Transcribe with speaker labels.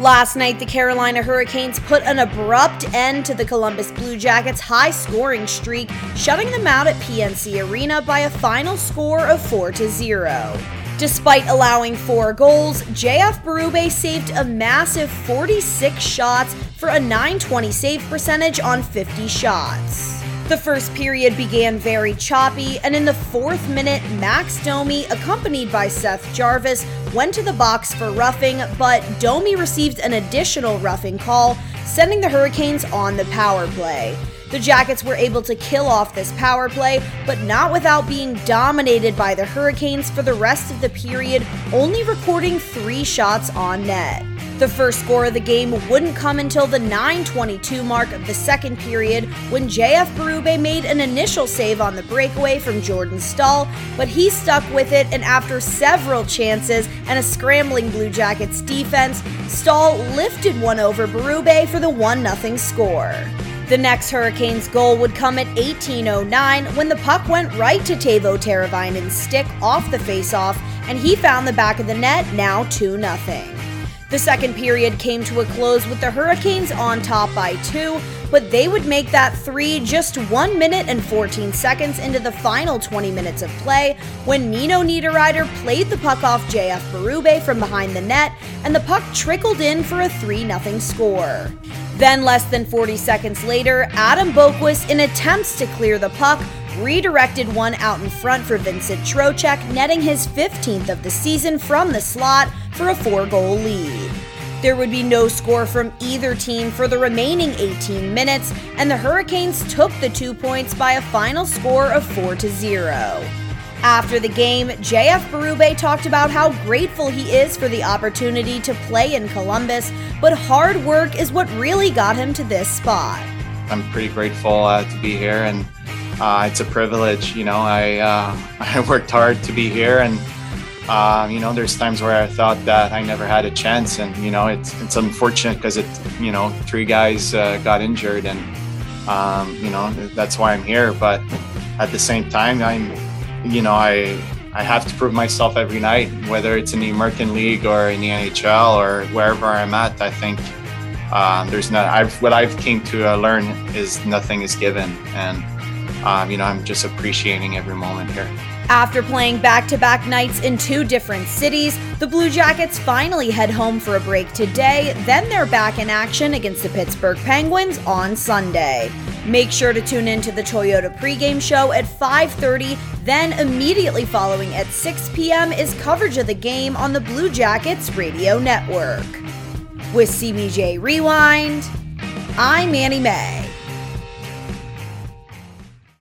Speaker 1: Last night, the Carolina Hurricanes put an abrupt end to the Columbus Blue Jackets' high scoring streak, shutting them out at PNC Arena by a final score of 4 0. Despite allowing four goals, JF Berube saved a massive 46 shots for a 920 save percentage on 50 shots. The first period began very choppy, and in the fourth minute, Max Domi, accompanied by Seth Jarvis, went to the box for roughing, but Domi received an additional roughing call, sending the Hurricanes on the power play. The Jackets were able to kill off this power play, but not without being dominated by the Hurricanes for the rest of the period, only recording three shots on net. The first score of the game wouldn't come until the 9:22 mark of the second period when JF Berube made an initial save on the breakaway from Jordan Staal, but he stuck with it and after several chances and a scrambling Blue Jackets defense, Staal lifted one over Berube for the 1-0 score. The next Hurricanes goal would come at 1809 when the puck went right to Teuvo Teravainen's stick off the faceoff and he found the back of the net now 2 0. The second period came to a close with the Hurricanes on top by two, but they would make that three just one minute and 14 seconds into the final 20 minutes of play when Nino Niederreiter played the puck off JF Berube from behind the net, and the puck trickled in for a 3 0 score. Then, less than 40 seconds later, Adam Boqvist, in attempts to clear the puck, redirected one out in front for Vincent Trocheck, netting his 15th of the season from the slot for a four goal lead. There would be no score from either team for the remaining 18 minutes, and the Hurricanes took the two points by a final score of 4 0. After the game, JF Berube talked about how grateful he is for the opportunity to play in Columbus, but hard work is what really got him to this spot.
Speaker 2: I'm pretty grateful uh, to be here and uh, it's a privilege. You know, I uh, I worked hard to be here, and uh, you know, there's times where I thought that I never had a chance, and you know, it's it's unfortunate because it, you know, three guys uh, got injured, and um, you know, that's why I'm here. But at the same time, I'm, you know, I I have to prove myself every night, whether it's in the American League or in the NHL or wherever I'm at. I think. Um, there's not. I've what I've came to uh, learn is nothing is given, and um, you know, I'm just appreciating every moment here.
Speaker 1: After playing back to back nights in two different cities, the Blue Jackets finally head home for a break today, then they're back in action against the Pittsburgh Penguins on Sunday. Make sure to tune in to the Toyota pregame show at 5:30, then immediately following at 6 p.m. is coverage of the game on the Blue Jackets radio network. With CBJ Rewind, I'm Annie May.